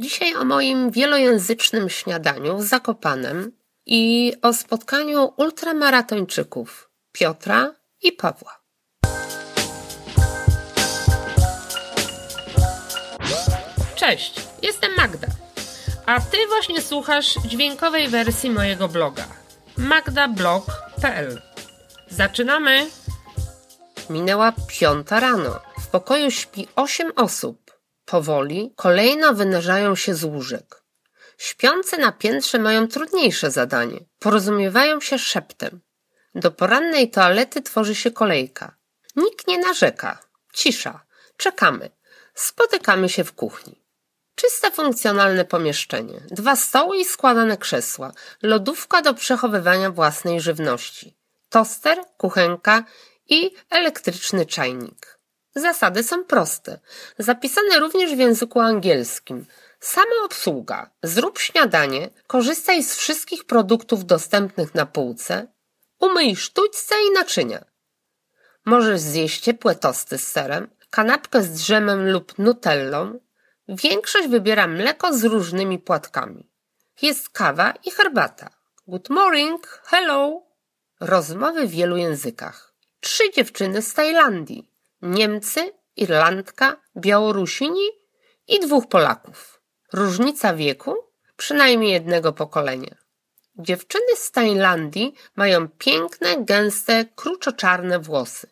Dzisiaj o moim wielojęzycznym śniadaniu w Zakopanem i o spotkaniu ultramaratończyków Piotra i Pawła. Cześć, jestem Magda, a ty właśnie słuchasz dźwiękowej wersji mojego bloga magdablog.pl. Zaczynamy! Minęła piąta rano. W pokoju śpi osiem osób. Powoli kolejno wynarzają się z łóżek. Śpiące na piętrze mają trudniejsze zadanie. Porozumiewają się szeptem. Do porannej toalety tworzy się kolejka. Nikt nie narzeka. Cisza. Czekamy. Spotykamy się w kuchni. Czyste, funkcjonalne pomieszczenie. Dwa stoły i składane krzesła. Lodówka do przechowywania własnej żywności. Toster, kuchenka i elektryczny czajnik. Zasady są proste. Zapisane również w języku angielskim. Sama obsługa. Zrób śniadanie, korzystaj z wszystkich produktów dostępnych na półce, umyj sztućce i naczynia. Możesz zjeść ciepłe tosty z serem, kanapkę z drzemem lub nutellą. Większość wybiera mleko z różnymi płatkami. Jest kawa i herbata. Good morning, hello. Rozmowy w wielu językach. Trzy dziewczyny z Tajlandii. Niemcy, Irlandka, Białorusini i dwóch Polaków. Różnica wieku? Przynajmniej jednego pokolenia. Dziewczyny z Tajlandii mają piękne, gęste, kruczoczarne włosy.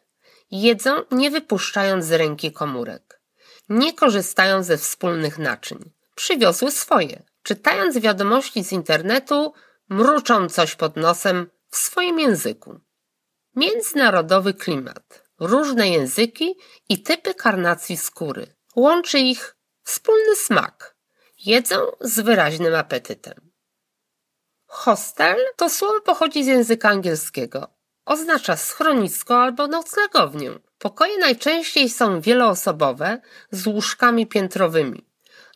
Jedzą nie wypuszczając z ręki komórek. Nie korzystają ze wspólnych naczyń. Przywiozły swoje. Czytając wiadomości z internetu, mruczą coś pod nosem w swoim języku. Międzynarodowy klimat różne języki i typy karnacji skóry. Łączy ich wspólny smak. Jedzą z wyraźnym apetytem. Hostel to słowo pochodzi z języka angielskiego. Oznacza schronisko albo noclegownię. Pokoje najczęściej są wieloosobowe z łóżkami piętrowymi,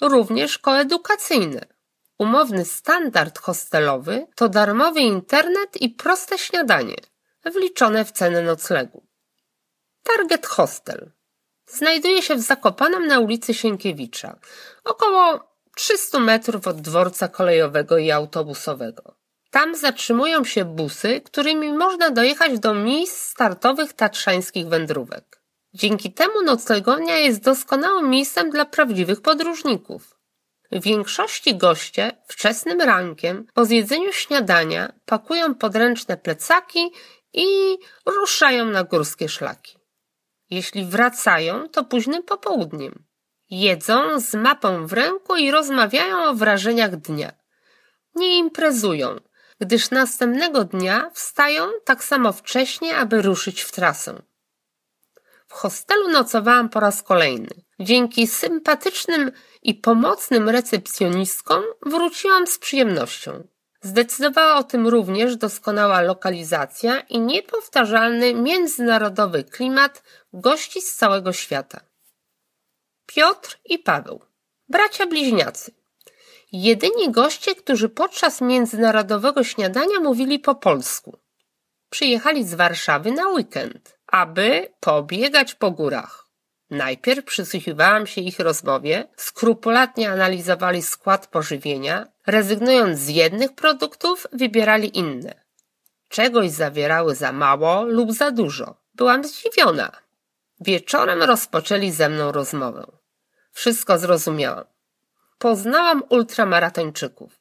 również koedukacyjne. Umowny standard hostelowy to darmowy internet i proste śniadanie, wliczone w cenę noclegu. Target Hostel. Znajduje się w Zakopanem na ulicy Sienkiewicza, około 300 metrów od dworca kolejowego i autobusowego. Tam zatrzymują się busy, którymi można dojechać do miejsc startowych tatrzańskich wędrówek. Dzięki temu noclegownia jest doskonałym miejscem dla prawdziwych podróżników. W większości goście wczesnym rankiem po zjedzeniu śniadania pakują podręczne plecaki i ruszają na górskie szlaki. Jeśli wracają, to późnym popołudniem. Jedzą z mapą w ręku i rozmawiają o wrażeniach dnia. Nie imprezują, gdyż następnego dnia wstają tak samo wcześnie, aby ruszyć w trasę. W hostelu nocowałam po raz kolejny. Dzięki sympatycznym i pomocnym recepcjonistkom wróciłam z przyjemnością. Zdecydowała o tym również doskonała lokalizacja i niepowtarzalny międzynarodowy klimat gości z całego świata. Piotr i Paweł, bracia bliźniacy. Jedyni goście, którzy podczas międzynarodowego śniadania mówili po polsku. Przyjechali z Warszawy na weekend, aby pobiegać po górach. Najpierw przysłuchiwałam się ich rozmowie, skrupulatnie analizowali skład pożywienia, rezygnując z jednych produktów, wybierali inne. Czegoś zawierały za mało lub za dużo. Byłam zdziwiona. Wieczorem rozpoczęli ze mną rozmowę. Wszystko zrozumiałam. Poznałam ultramaratończyków.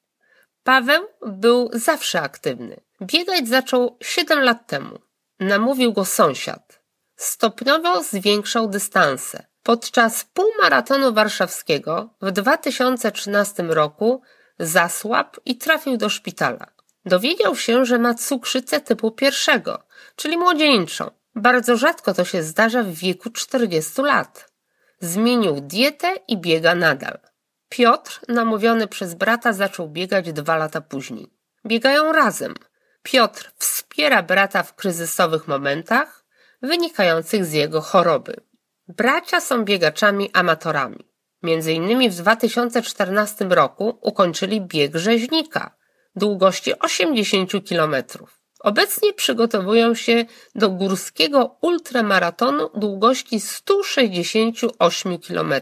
Paweł był zawsze aktywny. Biegać zaczął 7 lat temu. Namówił go sąsiad. Stopniowo zwiększał dystanse. Podczas półmaratonu warszawskiego w 2013 roku zasłabł i trafił do szpitala. Dowiedział się, że ma cukrzycę typu pierwszego, czyli młodzieńczą. Bardzo rzadko to się zdarza w wieku 40 lat. Zmienił dietę i biega nadal. Piotr, namówiony przez brata, zaczął biegać dwa lata później. Biegają razem. Piotr wspiera brata w kryzysowych momentach, wynikających z jego choroby. Bracia są biegaczami amatorami. Między innymi w 2014 roku ukończyli bieg rzeźnika długości 80 km. Obecnie przygotowują się do górskiego ultramaratonu długości 168 km.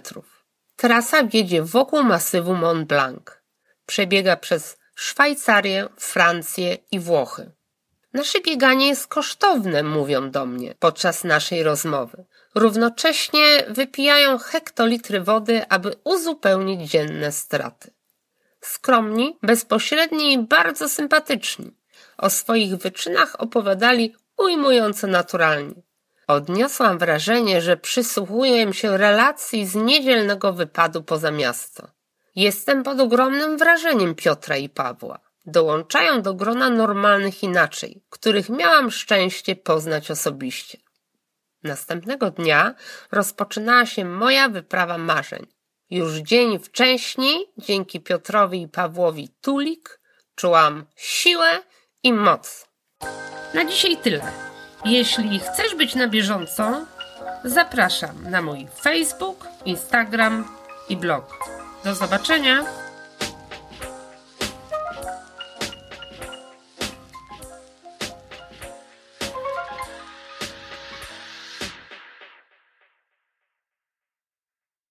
Trasa wiedzie wokół masywu Mont Blanc. Przebiega przez Szwajcarię, Francję i Włochy. Nasze bieganie jest kosztowne, mówią do mnie podczas naszej rozmowy. Równocześnie wypijają hektolitry wody, aby uzupełnić dzienne straty. Skromni, bezpośredni i bardzo sympatyczni. O swoich wyczynach opowiadali ujmująco naturalnie. Odniosłam wrażenie, że przysłuchuję się relacji z niedzielnego wypadu poza miasto. Jestem pod ogromnym wrażeniem Piotra i Pawła. Dołączają do grona normalnych inaczej, których miałam szczęście poznać osobiście. Następnego dnia rozpoczynała się moja wyprawa marzeń. Już dzień wcześniej, dzięki Piotrowi i Pawłowi Tulik, czułam siłę i moc. Na dzisiaj tyle. Jeśli chcesz być na bieżąco, zapraszam na mój Facebook, Instagram i blog. Do zobaczenia!